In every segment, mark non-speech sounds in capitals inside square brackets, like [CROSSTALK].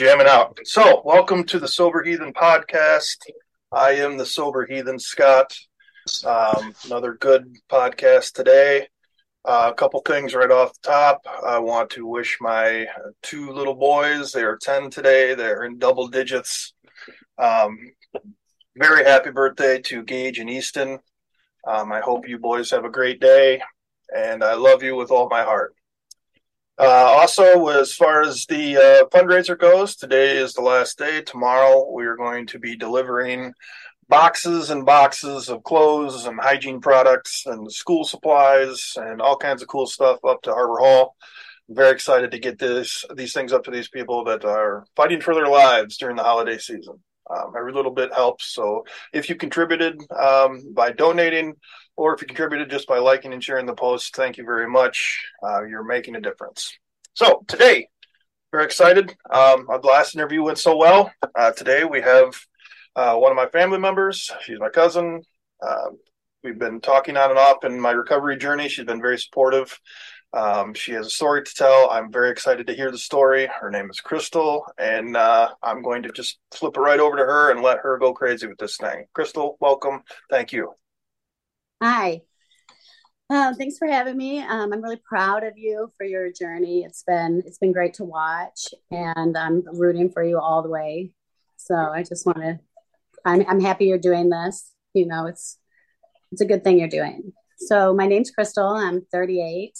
jamming out. So, welcome to the Sober Heathen podcast. I am the Sober Heathen Scott. Um, another good podcast today. Uh, a couple things right off the top. I want to wish my two little boys, they are 10 today, they're in double digits. Um, very happy birthday to Gage and Easton. Um, I hope you boys have a great day, and I love you with all my heart. Uh, also, as far as the uh, fundraiser goes, today is the last day. Tomorrow, we are going to be delivering boxes and boxes of clothes and hygiene products and school supplies and all kinds of cool stuff up to Harbor Hall. I'm very excited to get this these things up to these people that are fighting for their lives during the holiday season. Um, every little bit helps. So if you contributed um, by donating or if you contributed just by liking and sharing the post, thank you very much. Uh, you're making a difference. So today, very excited. Um, our last interview went so well. Uh, today we have uh, one of my family members. She's my cousin. Uh, we've been talking on and off in my recovery journey. She's been very supportive. Um, she has a story to tell. I'm very excited to hear the story. Her name is Crystal, and uh, I'm going to just flip it right over to her and let her go crazy with this thing. Crystal, welcome. Thank you. Hi. Um, thanks for having me. Um, I'm really proud of you for your journey. It's been it's been great to watch, and I'm rooting for you all the way. So I just want to. I'm I'm happy you're doing this. You know, it's it's a good thing you're doing. So my name's Crystal. I'm 38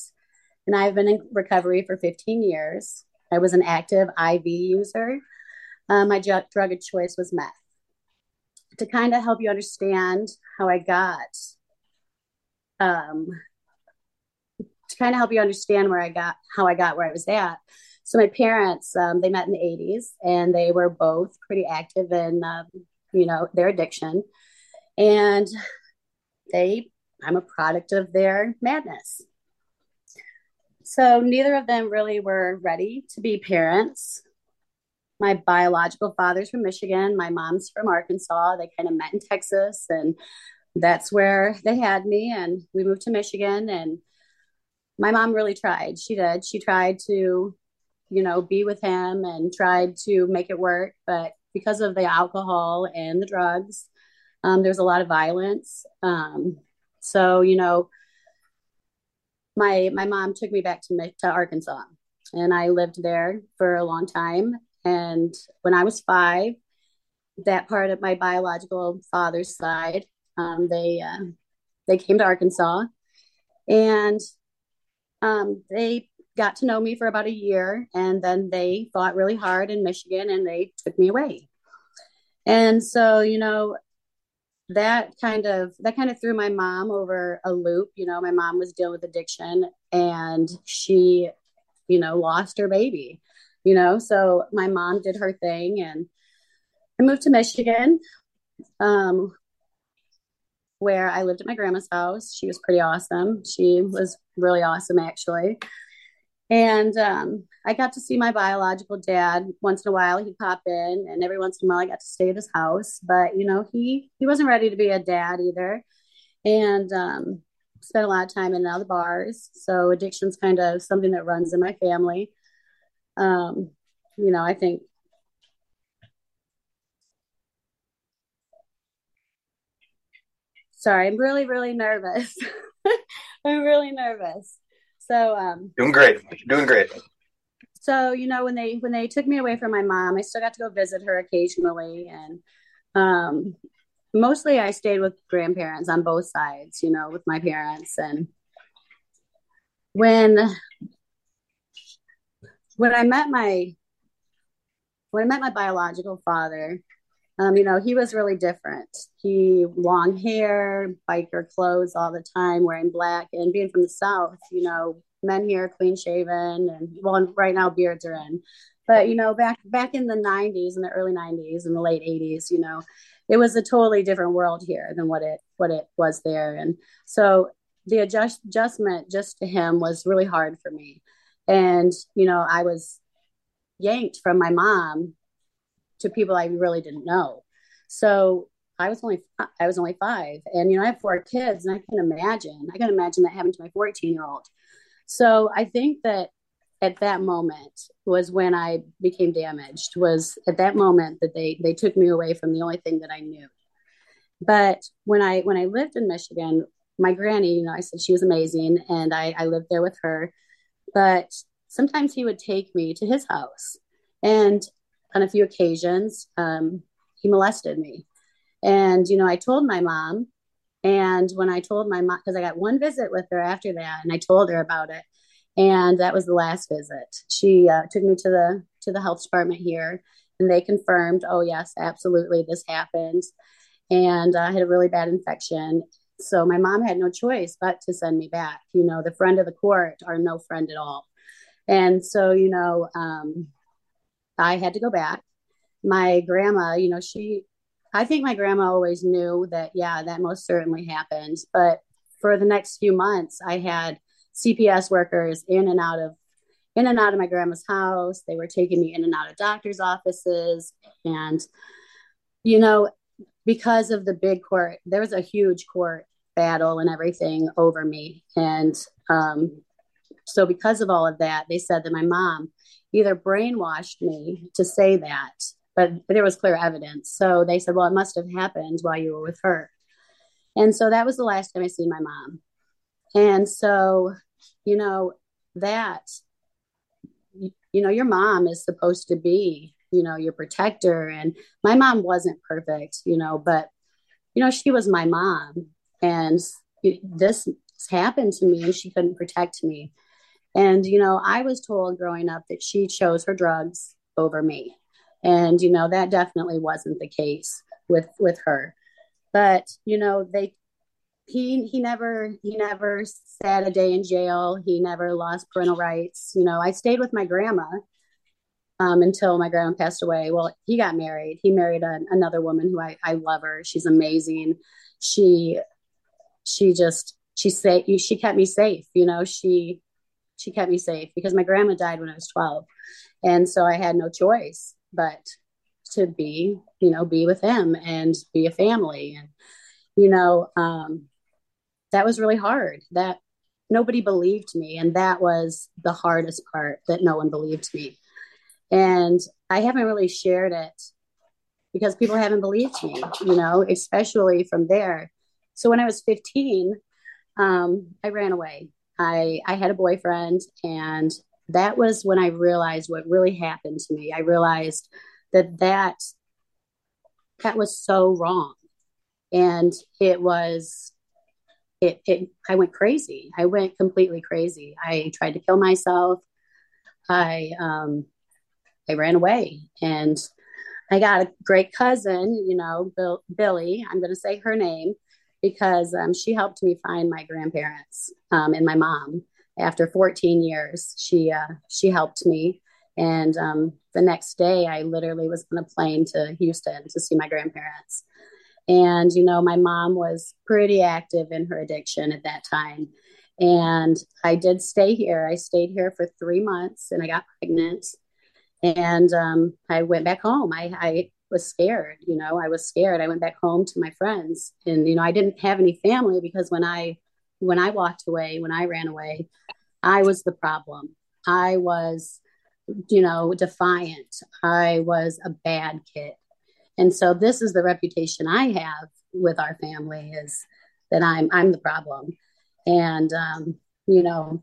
and I've been in recovery for 15 years. I was an active IV user. Um, my drug of choice was meth. To kind of help you understand how I got, um, to kind of help you understand where I got, how I got where I was at. So my parents, um, they met in the 80s, and they were both pretty active in, um, you know, their addiction, and they, I'm a product of their madness. So neither of them really were ready to be parents. My biological father's from Michigan, my mom's from Arkansas. They kind of met in Texas, and that's where they had me. And we moved to Michigan, and my mom really tried. She did. She tried to, you know, be with him and tried to make it work. But because of the alcohol and the drugs, um, was a lot of violence. Um, so, you know, my my mom took me back to to Arkansas, and I lived there for a long time. And when I was five, that part of my biological father's side, um, they uh, they came to Arkansas, and um, they got to know me for about a year, and then they fought really hard in Michigan, and they took me away. And so, you know, that kind of that kind of threw my mom over a loop you know my mom was dealing with addiction and she you know lost her baby you know so my mom did her thing and i moved to michigan um, where i lived at my grandma's house she was pretty awesome she was really awesome actually and um, I got to see my biological dad once in a while. He'd pop in, and every once in a while, I got to stay at his house. But you know, he he wasn't ready to be a dad either, and um, spent a lot of time in and out other bars. So addiction's kind of something that runs in my family. Um, you know, I think. Sorry, I'm really, really nervous. [LAUGHS] I'm really nervous. So um doing great. Doing great. So, you know, when they when they took me away from my mom, I still got to go visit her occasionally and um mostly I stayed with grandparents on both sides, you know, with my parents and when when I met my when I met my biological father, um, you know, he was really different. He long hair, biker clothes all the time, wearing black, and being from the South, you know, men here clean shaven, and well, right now beards are in. But you know, back back in the '90s, in the early '90s, and the late '80s, you know, it was a totally different world here than what it what it was there, and so the adjust, adjustment just to him was really hard for me. And you know, I was yanked from my mom to people I really didn't know. So I was only I was only five, and you know I have four kids, and I can imagine I can imagine that happened to my 14 year old. So I think that at that moment was when I became damaged. Was at that moment that they they took me away from the only thing that I knew. But when I when I lived in Michigan, my granny, you know, I said she was amazing, and I, I lived there with her. But sometimes he would take me to his house, and on a few occasions, um, he molested me. And you know, I told my mom, and when I told my mom, because I got one visit with her after that, and I told her about it, and that was the last visit. She uh, took me to the to the health department here, and they confirmed, oh yes, absolutely, this happened, and I had a really bad infection. So my mom had no choice but to send me back. You know, the friend of the court are no friend at all, and so you know, um, I had to go back. My grandma, you know, she I think my grandma always knew that, yeah, that most certainly happened. But for the next few months, I had CPS workers in and out of in and out of my grandma's house. They were taking me in and out of doctors' offices. And, you know, because of the big court, there was a huge court battle and everything over me. And um, so, because of all of that, they said that my mom either brainwashed me to say that but, but there was clear evidence. So they said, well, it must have happened while you were with her. And so that was the last time I seen my mom. And so, you know, that, you know, your mom is supposed to be, you know, your protector. And my mom wasn't perfect, you know, but, you know, she was my mom. And this happened to me and she couldn't protect me. And, you know, I was told growing up that she chose her drugs over me. And you know that definitely wasn't the case with with her. But you know they he he never he never sat a day in jail. He never lost parental rights. You know i stayed with my grandma um, until my grandma passed away. Well he got married. He married another woman who I, I love her. She's amazing. She she just she say she kept me safe. You know she she kept me safe because my grandma died when i was 12 and so i had no choice but to be, you know, be with him and be a family. And, you know, um, that was really hard. That nobody believed me. And that was the hardest part that no one believed me. And I haven't really shared it because people haven't believed me, you know, especially from there. So when I was 15, um, I ran away. I, I had a boyfriend and that was when I realized what really happened to me. I realized that that that was so wrong, and it was it, it I went crazy. I went completely crazy. I tried to kill myself. I um I ran away and I got a great cousin, you know, Bill, Billy. I'm going to say her name because um, she helped me find my grandparents um, and my mom after 14 years, she uh, she helped me. And um, the next day, I literally was on a plane to Houston to see my grandparents. And you know, my mom was pretty active in her addiction at that time. And I did stay here. I stayed here for three months, and I got pregnant. And um, I went back home. I, I was scared. You know, I was scared. I went back home to my friends, and you know, I didn't have any family because when I when I walked away, when I ran away, I was the problem. I was, you know, defiant. I was a bad kid. And so this is the reputation I have with our family is that I'm I'm the problem. And um, you know,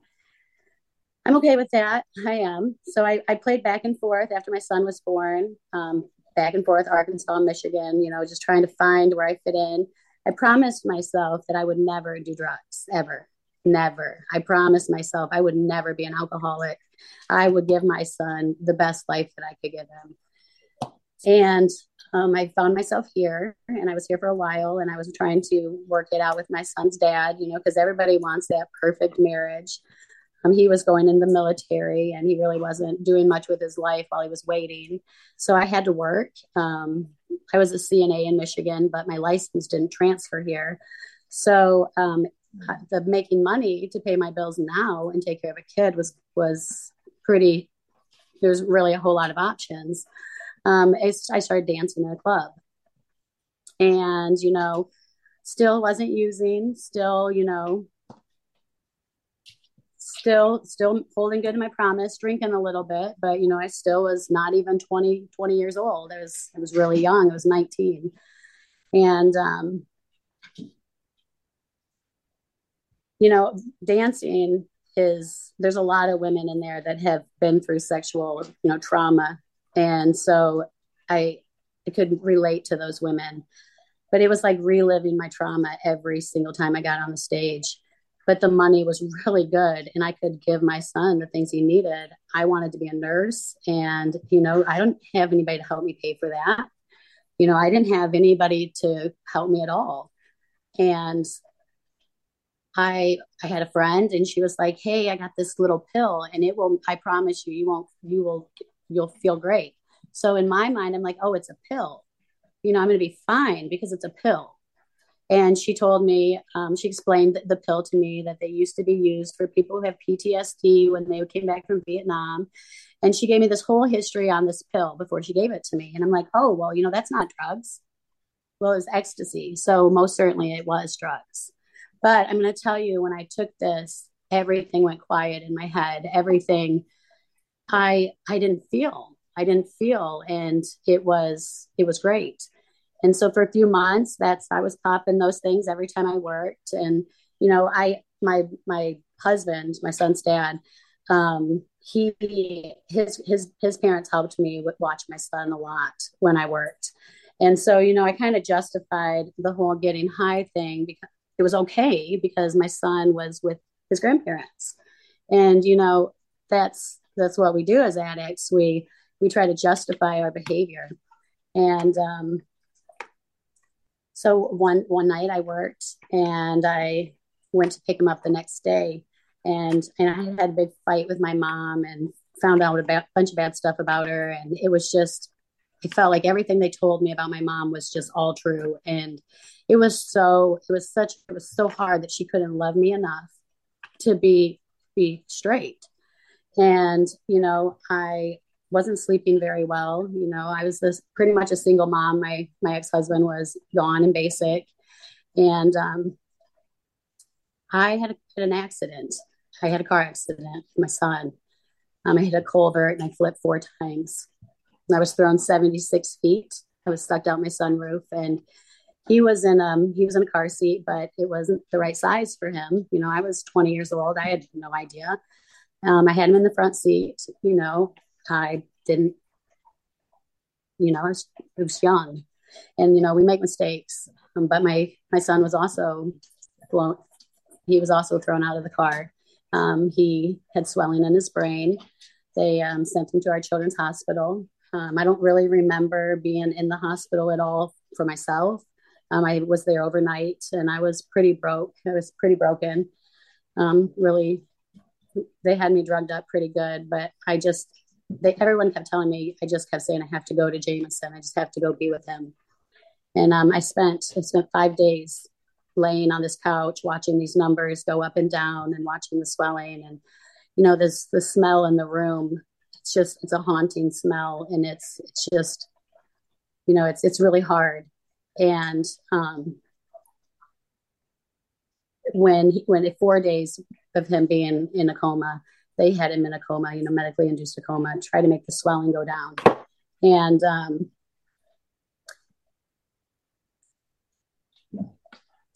I'm okay with that. I am. So I, I played back and forth after my son was born, um, back and forth, Arkansas, Michigan, you know, just trying to find where I fit in. I promised myself that I would never do drugs ever, never. I promised myself I would never be an alcoholic. I would give my son the best life that I could give him. And um, I found myself here and I was here for a while and I was trying to work it out with my son's dad, you know, because everybody wants that perfect marriage. Um, he was going in the military and he really wasn't doing much with his life while he was waiting. So I had to work. Um, I was a CNA in Michigan, but my license didn't transfer here. So um, the making money to pay my bills now and take care of a kid was was pretty. There's really a whole lot of options. Um, I, I started dancing in a club, and you know, still wasn't using. Still, you know, still still holding good to my promise drinking a little bit but you know i still was not even 20 20 years old. I was i was really young. I was 19 and um you know dancing is there's a lot of women in there that have been through sexual you know trauma. And so i i could relate to those women. But it was like reliving my trauma every single time i got on the stage but the money was really good and i could give my son the things he needed. I wanted to be a nurse and you know i don't have anybody to help me pay for that. You know i didn't have anybody to help me at all. And i i had a friend and she was like hey i got this little pill and it will i promise you you won't you will you'll feel great. So in my mind i'm like oh it's a pill. You know i'm going to be fine because it's a pill and she told me, um, she explained the pill to me that they used to be used for people who have PTSD when they came back from Vietnam. And she gave me this whole history on this pill before she gave it to me. And I'm like, oh, well, you know, that's not drugs. Well, it's ecstasy. So most certainly it was drugs. But I'm going to tell you, when I took this, everything went quiet in my head. Everything I I didn't feel. I didn't feel and it was it was great and so for a few months that's i was popping those things every time i worked. And you know i my my husband my son's dad um he his his his parents helped me with watch my son a lot when i worked. And so you know i kind of justified the whole getting high thing because it was okay because my son was with his grandparents. And you know that's that's what we do as addicts. We we try to justify our behavior. And um, so one one night I worked and I went to pick him up the next day, and and I had a big fight with my mom and found out a bunch of bad stuff about her, and it was just it felt like everything they told me about my mom was just all true, and it was so it was such it was so hard that she couldn't love me enough to be be straight. And you know i wasn't sleeping very well. You know, I was this pretty much a single mom. My my ex husband was gone and basic, and um, I had, a, an accident. I had a car accident. My son. Um, I hit a culvert and I flipped four times. I was thrown 76 feet. I was stuck out my sunroof and he was in um he was in a car seat, but it wasn't the right size for him. You know, I was 20 years old. I had no idea. Um, I had him in the front seat, you know, I didn't, you know, I was, I was young and, you know, we make mistakes. Um, but my, my son was also blown, he was also thrown out of the car. Um, he had swelling in his brain. They um, sent him to our children's hospital. Um, I don't really remember being in the hospital at all for myself. Um, I was there overnight and I was pretty broke. I was pretty broken. Um, really, they had me drugged up pretty good, but I just they everyone kept telling me I just kept saying I have to go to Jameson. I just have to go be with him. And um, I spent I spent five days laying on this couch watching these numbers go up and down and watching the swelling and you know this the smell in the room it's just it's a haunting smell and it's it's just you know it's it's really hard and um when he, when four days of him being in a coma they had him in a coma, you know, medically induced a coma, try to make the swelling go down. And um,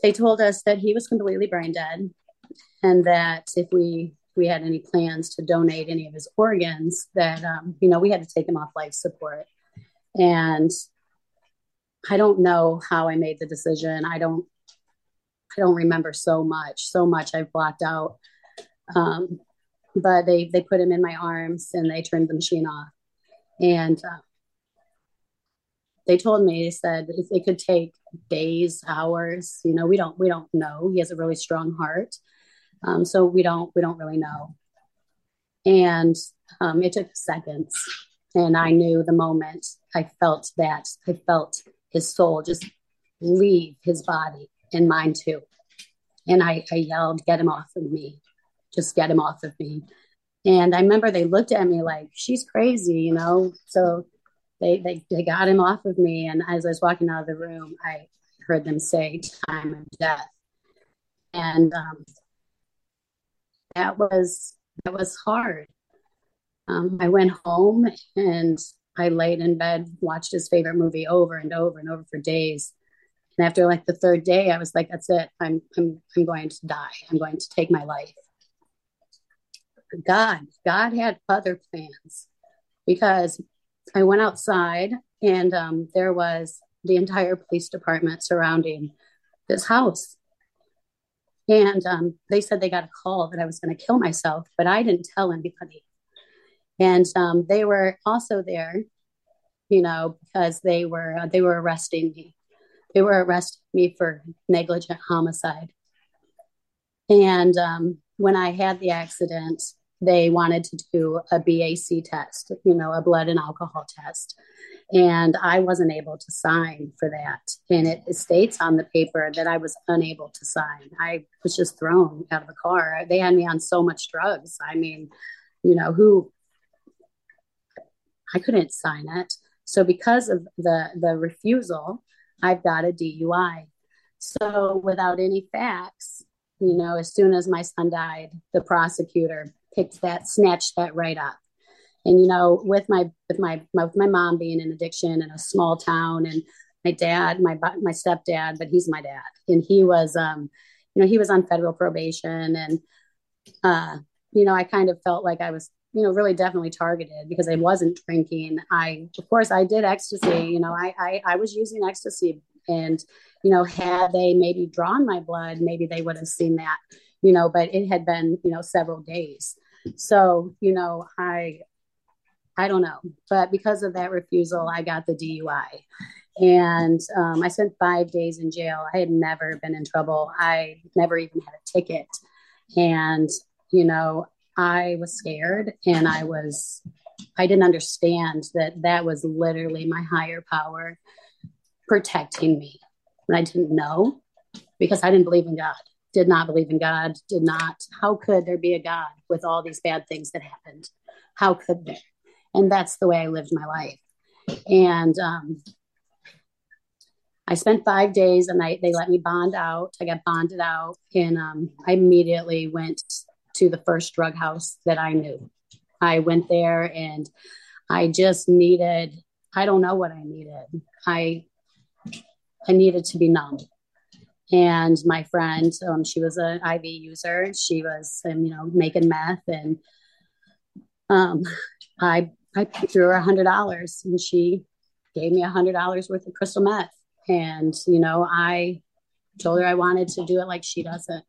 they told us that he was completely brain dead and that if we we had any plans to donate any of his organs that um, you know we had to take him off life support and i don't know how i made the decision i don't i don't remember so much so much i've blocked out um, but they they put him in my arms and they turned the machine off. And uh, they told me they said it could take days hours you know we don't we don't know. He has a really strong heart. Um, so we don't we don't really know. And um, it took seconds. And i knew the moment i felt that i felt his soul just leave his body and mine too. And i, I yelled get him off of me just get him off of me. And I remember they looked at me like, she's crazy, you know? So they, they, they got him off of me. And as I was walking out of the room, I heard them say time of death. And um, that was that was hard. Um, I went home and I laid in bed, watched his favorite movie over and over and over for days. And after like the third day, I was like, "That's it. I'm I'm I'm going to die. I'm going to take my life." God, God had other plans because I went outside and um, there was the entire police department surrounding this house. And um, they said they got a call that I was going to kill myself, but I didn't tell anybody. And um, they were also there, you know, because they were uh, they were arresting me. They were arresting me for negligent homicide. And um, when I had the accident, they wanted to do a BAC test, you know, a blood and alcohol test. And I wasn't able to sign for that. And it states on the paper that I was unable to sign. I was just thrown out of the car. They had me on so much drugs. I mean, you know, who I couldn't sign it. So because of the the refusal, I've got a DUI. So without any facts, you know, as soon as my son died, the prosecutor picked that, snatched that right up. And you know, with my with my, with my mom being in addiction in a small town, and my dad, my my stepdad, but he's my dad, and he was, um, you know, he was on federal probation, and uh, you know, I kind of felt like I was, you know, really definitely targeted because I wasn't drinking. I, of course, I did ecstasy. You know, I I, I was using ecstasy, and you know, had they maybe drawn my blood, maybe they would have seen that you know, but it had been, you know, several days. So, you know, I I don't know. But because of that refusal, I got the DUI. And um, I spent five days in jail. I had never been in trouble. I never even had a ticket. And, you know, I was scared and I was, I didn't understand that that was literally my higher power protecting me. And I didn't know because I didn't believe in God did not believe in God, did not. How could there be a God with all these bad things that happened? How could there? And that's the way I lived my life. And um, I spent five days and I, they let me bond out. I got bonded out and um, I immediately went to the first drug house that I knew. I went there and I just needed, I don't know what I needed. I, I needed to be numb and my friend um, she was an iv user. She was um, you know making meth and um, i i threw her a hundred dollars and she gave me a hundred dollars worth of crystal meth. And you know i told her i wanted to do it like she doesn't,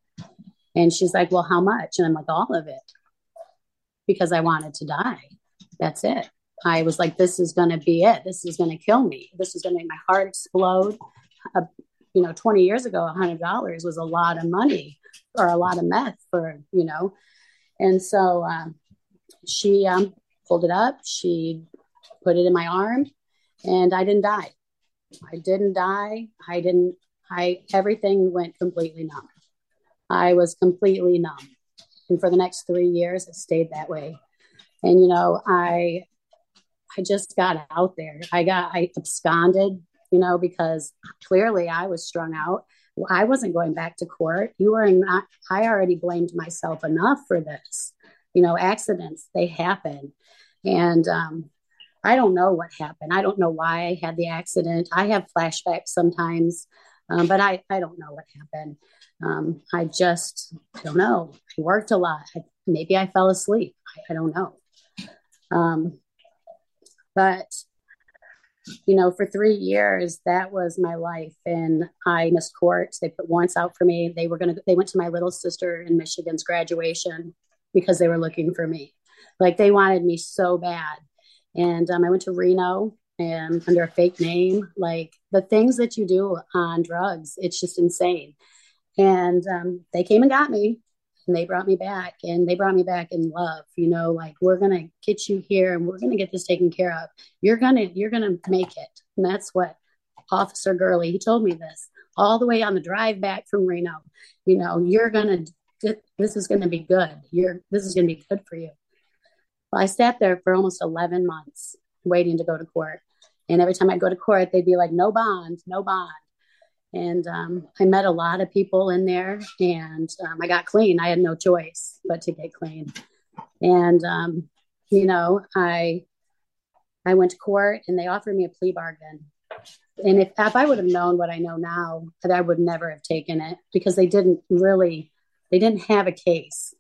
and she's like well how much? And i'm like all of it. Because i wanted to die. That's it. I was like this is going to be it. This is going to kill me. This is going to make my heart explode. A you know 20 years ago $100 was a lot of money or a lot of meth for you know. And so um, she um, pulled it up she put it in my arm and i didn't die. I didn't die. I didn't i everything went completely numb. I was completely numb. And for the next three years it stayed that way. And you know i i just got out there. I got i absconded you know, because clearly I was strung out. I wasn't going back to court. You were not, I already blamed myself enough for this. You know, accidents, they happen. And um, I don't know what happened. I don't know why I had the accident. I have flashbacks sometimes, um, but I, I don't know what happened. Um, I just don't know. I worked a lot. I, maybe I fell asleep. I, I don't know. Um, but you know, for three years, that was my life. And I missed court. They put warrants out for me. They were going to, they went to my little sister in Michigan's graduation because they were looking for me. Like they wanted me so bad. And um, I went to Reno and under a fake name. Like the things that you do on drugs, it's just insane. And um, they came and got me and they brought me back and they brought me back in love you know like we're gonna get you here and we're gonna get this taken care of. You're gonna you're gonna make it. And that's what officer gurley he told me this all the way on the drive back from reno you know you're gonna this is gonna be good. You're this is gonna be good for you. Well i sat there for almost 11 months waiting to go to court. And every time I'd go to court they'd be like no bond no bond And um, I met a lot of people in there, and um, I got clean. I had no choice but to get clean. And um, you know, I I went to court, and they offered me a plea bargain. And if, if I would have known what I know now, that I would never have taken it because they didn't really, they didn't have a case.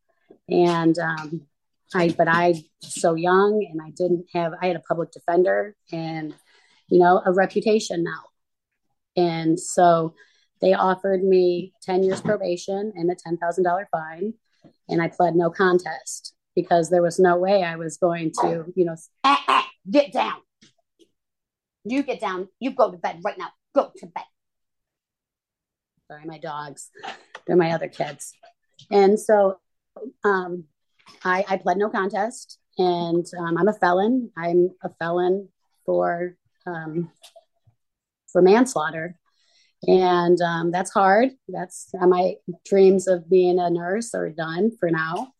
And um, I, but I so young, and I didn't have. I had a public defender, and you know, a reputation now and so they offered me 10 years probation and a $10,000 fine. And I pled no contest because there was no way I was going to, you know, ah, ah, get down. You get down. You go to bed right now. Go to bed. Sorry, my dogs. They're my other kids. And so um, I, I pled no contest and um, I'm a felon. I'm a felon for um, for manslaughter. And um, that's hard. That's uh, my dreams of being a nurse are done for now.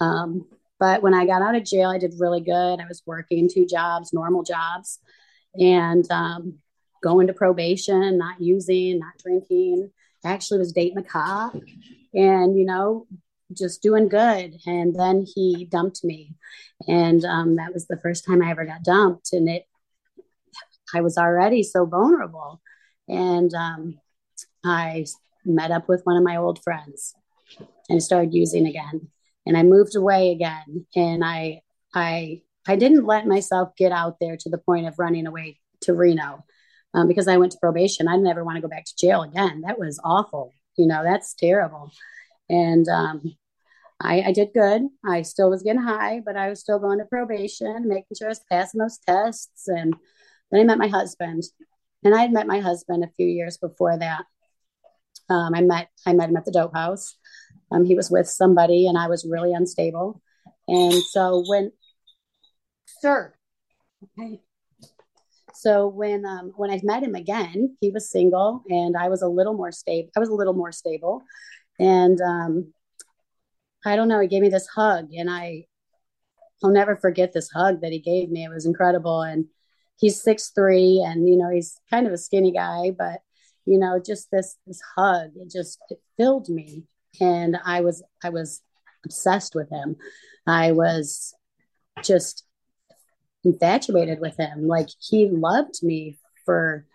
Um, but when I got out of jail, I did really good. I was working two jobs, normal jobs, and um, going to probation, not using, not drinking. I actually was dating a cop and, you know, just doing good. And then he dumped me. And um, that was the first time I ever got dumped. And it I was already so vulnerable. And um, I met up with one of my old friends and started using again. And I moved away again. And I, I, I didn't let myself get out there to the point of running away to Reno um, because I went to probation. I never want to go back to jail again. That was awful. You know, that's terrible. And um, I, I, did good. I still was getting high, but I was still going to probation, making sure I was passing those tests and then I met my husband, and I had met my husband a few years before that. Um, I met I met him at the dope house. Um, he was with somebody, and I was really unstable. And so when, sir, okay. So when um, when I met him again, he was single, and I was a little more stable. I was a little more stable, and um, I don't know. He gave me this hug, and I I'll never forget this hug that he gave me. It was incredible, and he's six three and you know he's kind of a skinny guy but you know just this this hug it just it filled me. And i was i was obsessed with him. I was just infatuated with him. Like he loved me for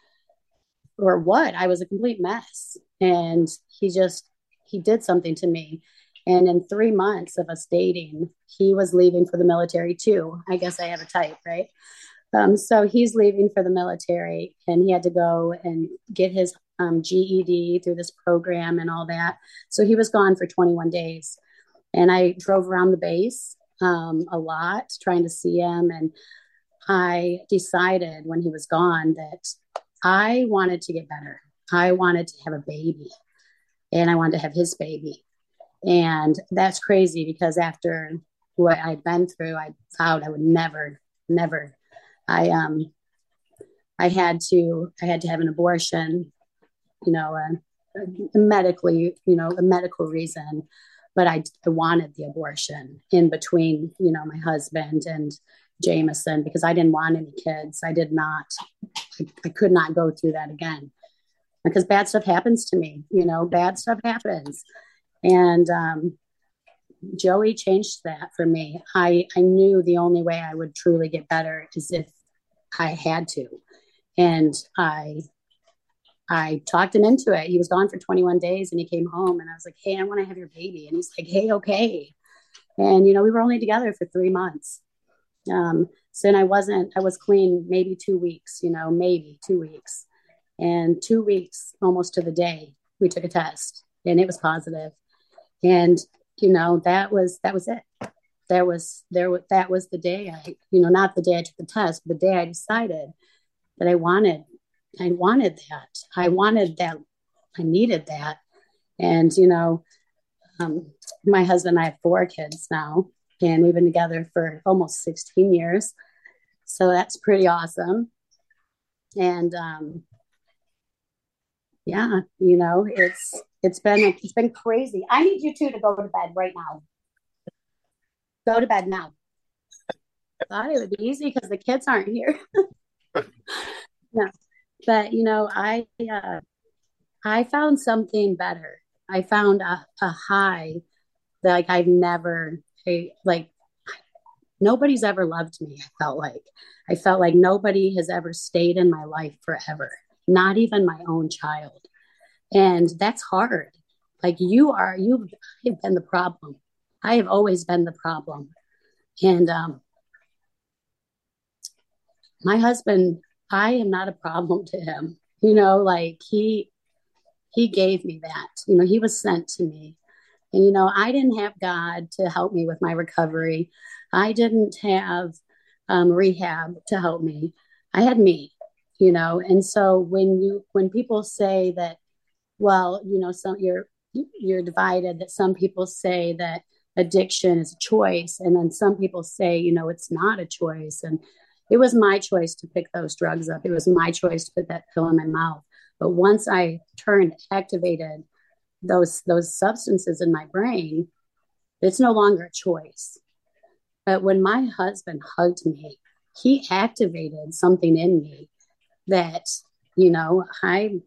or what? I was a complete mess. And he just he did something to me. And in three months of us dating he was leaving for the military too. I guess i have a type right um, so he's leaving for the military and he had to go and get his um, GED through this program and all that. So he was gone for 21 days. And I drove around the base um, a lot trying to see him. And I decided when he was gone that I wanted to get better. I wanted to have a baby and I wanted to have his baby. And that's crazy because after what I'd been through, I vowed I would never, never I um I had to I had to have an abortion, you know, uh, medically, you know, a medical reason, but I, I wanted the abortion in between, you know, my husband and Jameson because I didn't want any kids. I did not. I, I could not go through that again because bad stuff happens to me. You know, bad stuff happens, and um, Joey changed that for me. I I knew the only way I would truly get better is if I had to. And I I talked him into it. He was gone for 21 days and he came home and I was like, Hey, I want to have your baby. And he's like, Hey, okay. And, you know, we were only together for three months. Um, so then I wasn't, I was clean maybe two weeks, you know, maybe two weeks. And two weeks almost to the day, we took a test and it was positive. And, you know, that was, that was it there was there that was the day I you know not the day I took the test but the day I decided that I wanted I wanted that. I wanted that I needed that. And you know um, my husband and I have four kids now and we've been together for almost 16 years. So that's pretty awesome. And um, yeah you know it's it's been it's been crazy. I need you two to go to bed right now go to bed now. Thought it would be easy because the kids aren't here. [LAUGHS] no, but you know, I uh, I found something better. I found a, a high that like I've never I, like nobody's ever loved me. I felt like I felt like nobody has ever stayed in my life forever, not even my own child. And that's hard. Like you are, you've been the problem. I have always been the problem. And um, my husband, I am not a problem to him. You know, like he he gave me that. You know, he was sent to me. And you know, I didn't have God to help me with my recovery. I didn't have um, rehab to help me. I had me, you know. And so when you when people say that, well, you know, some you're you're divided. That some people say that addiction is a choice, and then some people say, you know, it's not a choice. And it was my choice to pick those drugs up. It was my choice to put that pill in my mouth. But once I turned activated those those substances in my brain, it's no longer a choice. But when my husband hugged me, he activated something in me that, you know, I,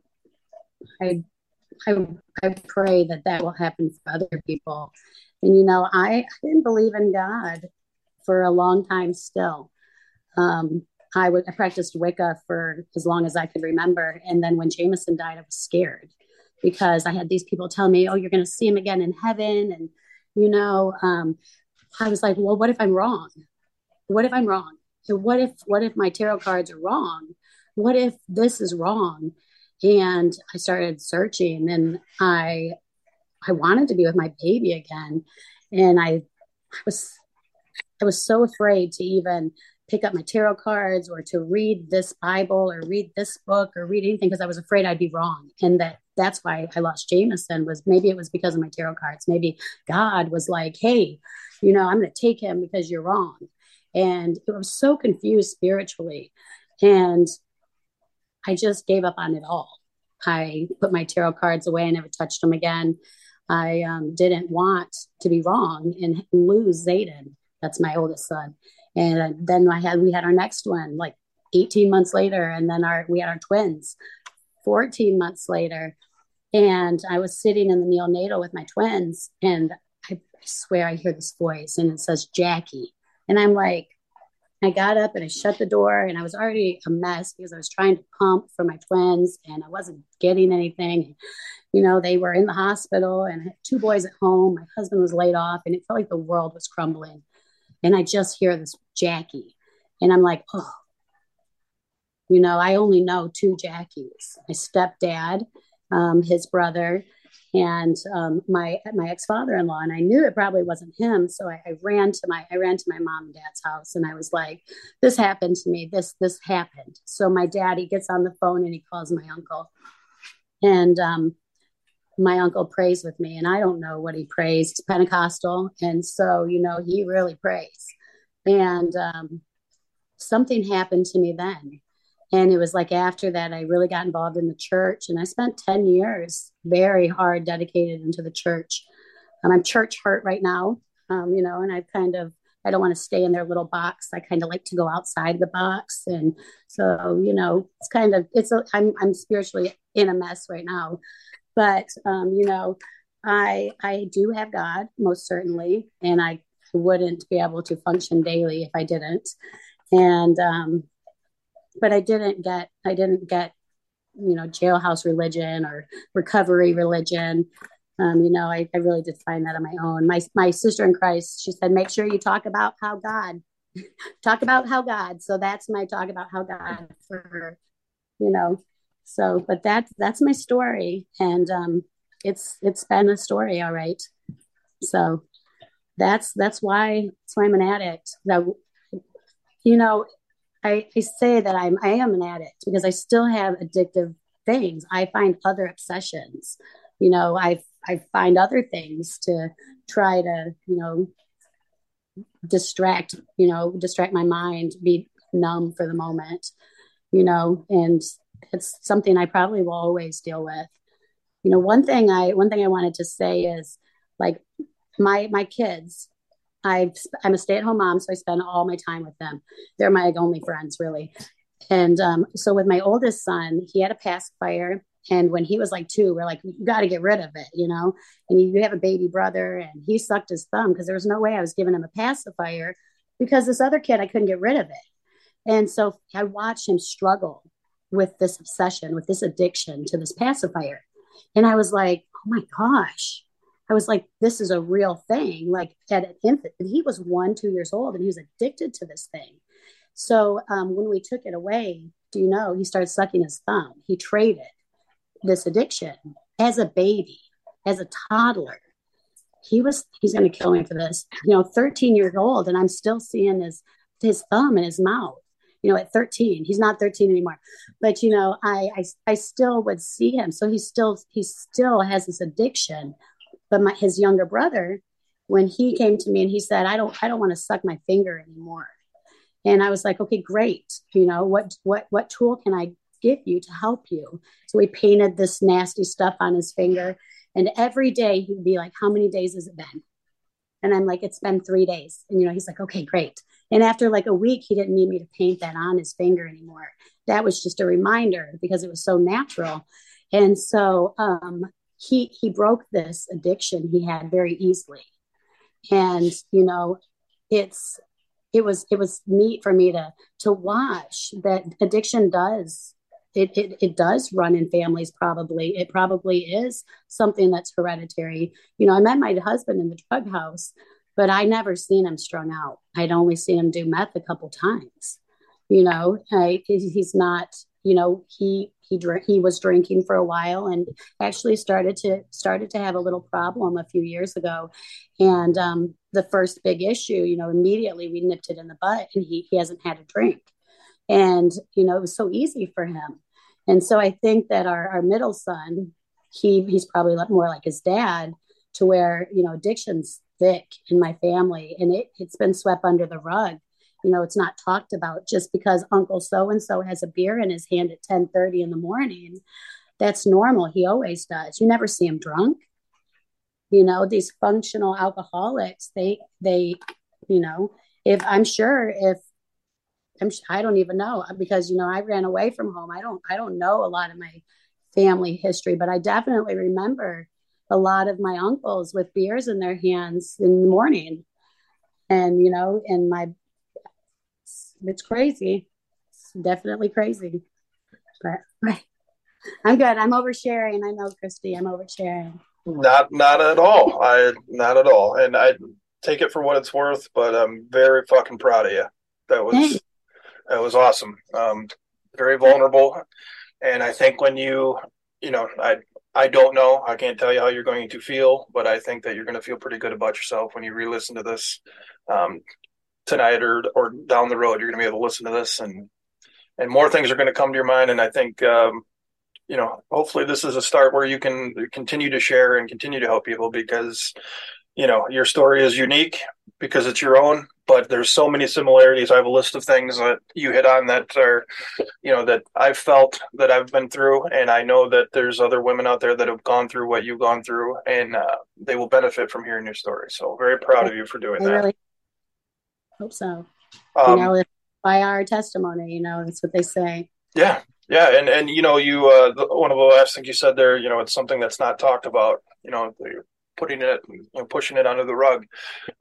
I, I, I pray that that will happen for other people. And, you know, I, I didn't believe in God for a long time still. Um, I, practiced Wicca for as long as I could remember. And then when Jameson died, I was scared because I had these people tell me, oh, you're going to see him again in heaven. And, you know, um, I was like, well, what if I'm wrong? What if I'm wrong? What if what if my tarot cards are wrong? What if this is wrong? And I started searching and I I wanted to be with my baby again. And I, I was I was so afraid to even pick up my tarot cards or to read this Bible or read this book or read anything because I was afraid I'd be wrong. And that that's why I lost Jameson was maybe it was because of my tarot cards. Maybe God was like, hey, you know, I'm going to take him because you're wrong. And I was so confused spiritually. And I just gave up on it all. I put my tarot cards away. I never touched them again. I um, didn't want to be wrong and lose Zayden. That's my oldest son. And then I had we had our next one like 18 months later, and then our we had our twins 14 months later. And I was sitting in the neonatal with my twins, and I swear I hear this voice and it says Jackie. And I'm like, I got up and I shut the door and I was already a mess because I was trying to pump for my twins and I wasn't getting anything. You know, they were in the hospital and I had two boys at home. My husband was laid off and it felt like the world was crumbling. And I just hear this Jackie. And I'm like, oh, you know, I only know two Jackies my stepdad, um, his brother, and um, my my ex father in law, and I knew it probably wasn't him. So I, I, ran to my I ran to my mom and dad's house, and I was like, "This happened to me. This this happened." So my daddy gets on the phone and he calls my uncle, and um, my uncle prays with me, and I don't know what he prays. It's Pentecostal, and so you know he really prays, and um, something happened to me then and it was like after that, I really got involved in the church. And I spent 10 years very hard dedicated into the church. And I'm church hurt right now, um, you know, and I've kind of, I don't want to stay in their little box. I kind of like to go outside the box. And so, you know, it's kind of, it's, a, I'm, I'm spiritually in a mess right now. But, um, you know, I, I do have God, most certainly. And I wouldn't be able to function daily if I didn't. And, um, but I didn't get I didn't get you know jailhouse religion or recovery religion. Um, you know, I, I really did find that on my own. My my sister in Christ, she said, make sure you talk about how God, [LAUGHS] talk about how God. So that's my talk about how God for, her, you know. So, but that's that's my story, and um, it's it's been a story, all right. So that's that's why that's why I'm an addict. That you know, I, I say that I'm I am an addict because I still have addictive things. I find other obsessions. You know, I I find other things to try to, you know, distract, you know, distract my mind, be numb for the moment, you know, and it's something I probably will always deal with. You know, one thing I one thing I wanted to say is like my my kids i am a stay at home mom, so I spend all my time with them. They're my only friends, really. And um, so with my oldest son, he had a pacifier And when he was like two, we're like, you got to get rid of it, you know? And you have a baby brother and he sucked his thumb because there was no way I was giving him a pacifier because this other kid, I couldn't get rid of it. And so I watched him struggle with this obsession, with this addiction to this pacifier. And I was like, oh my gosh. I was like, this is a real thing. Like at an infant, he was one, two years old and he was addicted to this thing. So um, when we took it away, do you know, he started sucking his thumb. He traded this addiction as a baby, as a toddler. He was, he's going to kill me for this, you know, 13 years old, and I'm still seeing his, his thumb in his mouth, you know, at 13. He's not 13 anymore. But, you know, I, I, I still would see him. So he still, he still has this addiction. But my, his younger brother, when he came to me and he said, I don't, I don't want to suck my finger anymore. And I was like, okay, great. You know, what, what, what tool can I give you to help you. So we painted this nasty stuff on his finger. And every day he'd be like, How many days has it been? And I'm like, It's been three days. And, you know, he's like, Okay, great. And after like a week, he didn't need me to paint that on his finger anymore. That was just a reminder because it was so natural. And so um, he he broke this addiction he had very easily. And, you know, it's it was it was neat for me to to watch that addiction does it, it, it does run in families probably. It probably is something that's hereditary. You know i met my husband in the drug house but i never seen him strung out. I'd only seen him do meth a couple times you know I, he's not you know he he drank he was drinking for a while and actually started to started to have a little problem a few years ago. And um, the first big issue you know immediately we nipped it in the butt and he, he hasn't had a drink. And you know it was so easy for him. And so i think that our, our middle son he he's probably more like his dad to where you know addiction's thick in my family and it, it's been swept under the rug you know it's not talked about just because uncle so and so has a beer in his hand at 10 30 in the morning. That's normal. He always does. You never see him drunk. You know these functional alcoholics they they you know if i'm sure if I'm, I don't even know because you know I ran away from home. I don't I don't know a lot of my family history, but I definitely remember a lot of my uncles with beers in their hands in the morning, and you know, and my it's, crazy. It's definitely crazy, but I'm good. I'm oversharing. I know, Christy. I'm oversharing. Not not at all. I not at all. And I take it for what it's worth, but I'm very fucking proud of you. That was that was awesome. Um, very vulnerable, and I think when you, you know, I I don't know. I can't tell you how you're going to feel, but I think that you're going to feel pretty good about yourself when you re-listen to this um, tonight or or down the road. You're going to be able to listen to this, and and more things are going to come to your mind. And I think, um, you know, hopefully this is a start where you can continue to share and continue to help people because, you know, your story is unique because it's your own, but there's so many similarities. I have a list of things that you hit on that are, you know, that I've felt that I've been through, and I know that there's other women out there that have gone through what you've gone through, and uh, they will benefit from hearing your story. So very proud of you for doing that. Really hope so. Um, you know, by our testimony, you know, that's what they say. Yeah, yeah, and and you know, you uh, the, one of the last things you said there, you know, it's something that's not talked about. You know, putting it, you know, pushing it under the rug.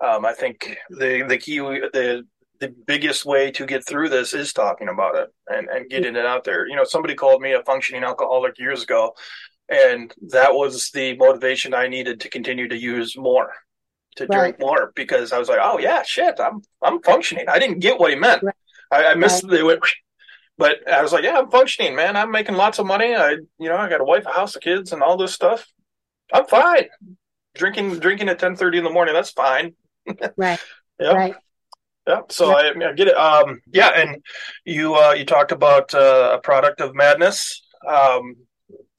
Um, I think the the key, the the biggest way to get through this is talking about it and and getting it out there. You know, somebody called me a functioning alcoholic years ago, and that was the motivation I needed to continue to use more to right. drink more because I was like, oh yeah, shit, I'm I'm functioning. I didn't get what he meant. Right. I, I missed right. the. But I was like, yeah, I'm functioning, man. I'm making lots of money. I, you know, I got a wife, a house, of kids, and all this stuff. I'm fine drinking drinking at ten thirty in the morning. That's fine. [LAUGHS] right. yeah. Right. Yeah. So I, I, get it. Um, yeah, and you uh, you talked about uh, a product of madness. Um,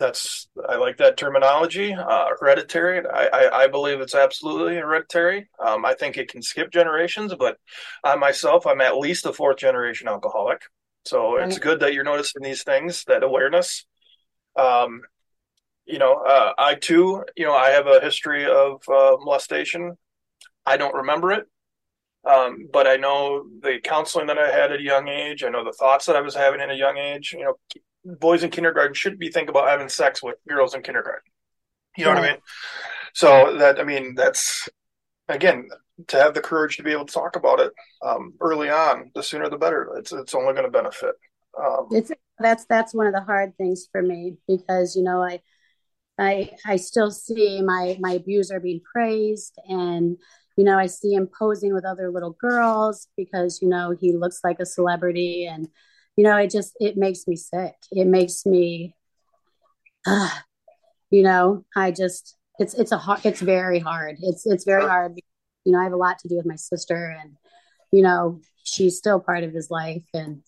that's I like that terminology. Uh, hereditary. I, I, I believe it's absolutely hereditary. Um, I think it can skip generations, but I myself, I'm at least a fourth generation alcoholic. So it's good that you're noticing these things, that awareness. Um, you know, uh, I too, you know, I have a history of uh, molestation. I don't remember it, um, but I know the counseling that I had at a young age. I know the thoughts that I was having at a young age. You know, boys in kindergarten shouldn't be thinking about having sex with girls in kindergarten. You know right. what I mean? So that I mean that's again to have the courage to be able to talk about it um, early on. The sooner the better. It's it's only going to benefit. Um, it's that's that's one of the hard things for me because you know I I I still see my my abuser being praised and you know I see him posing with other little girls because you know he looks like a celebrity and you know it just it makes me sick. It makes me uh, you know I just it's it's a hard it's very hard. It's it's very hard. You know I have a lot to do with my sister and you know she's still part of his life and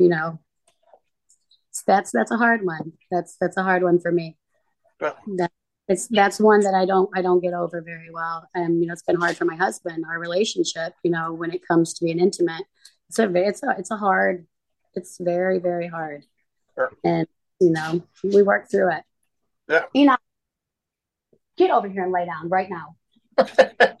you know that's that's a hard one that's that's a hard one for me yeah. that, it's that's one that i don't i don't get over very well and you know it's been hard for my husband our relationship you know when it comes to being intimate it's a it's a it's a hard it's very very hard sure. and you know we work through it yeah you know get over here and lay down right now [LAUGHS]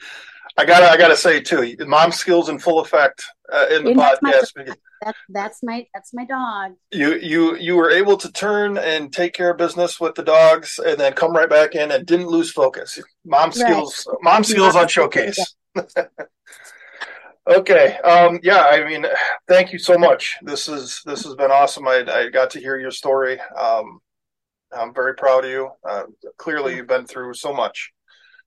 I gotta, I gotta say too, mom skills in full effect uh, in the podcast. That's my, that's my, that's my dog. You, you, you were able to turn and take care of business with the dogs, and then come right back in and didn't lose focus. Mom skills, right. mom skills on showcase. [LAUGHS] okay, um, yeah, I mean, [SIGHS] thank you so much. This is this has been awesome. I, I got to hear your story. Um, I'm very proud of you. Uh, clearly, you've been through so much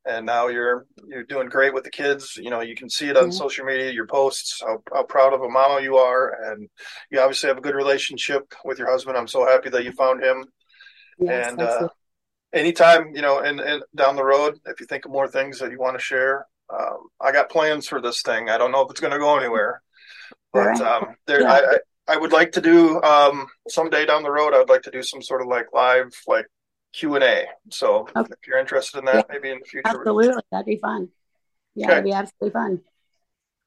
and now you're you're doing great with the kids. You know, you can see it on mm-hmm. social media, your posts, how, how proud of a mama you are, and you obviously have a good relationship with your husband. I'm so happy that you found him. Yes, and uh, anytime, you know, and, and down the road, if you think of more things that you want to share, um, I got plans for this thing. I don't know if it's going to go anywhere, but um, there, yeah. I, I, would like to do um, someday down the road. I would like to do some sort of like live, like Q and A. So okay. if you're interested in that, yeah. maybe in the future, absolutely, that'd be fun. Yeah, okay. that'd be absolutely fun.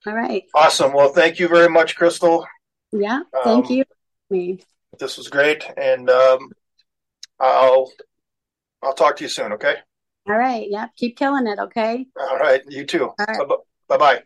All right. Awesome. Well, thank you very much, Crystal. Yeah, thank um, you. Me. This was great, and um, I'll I'll talk to you soon. Okay. All right. Yeah. Keep killing it. Okay. All right. You too. Right. Bye bye.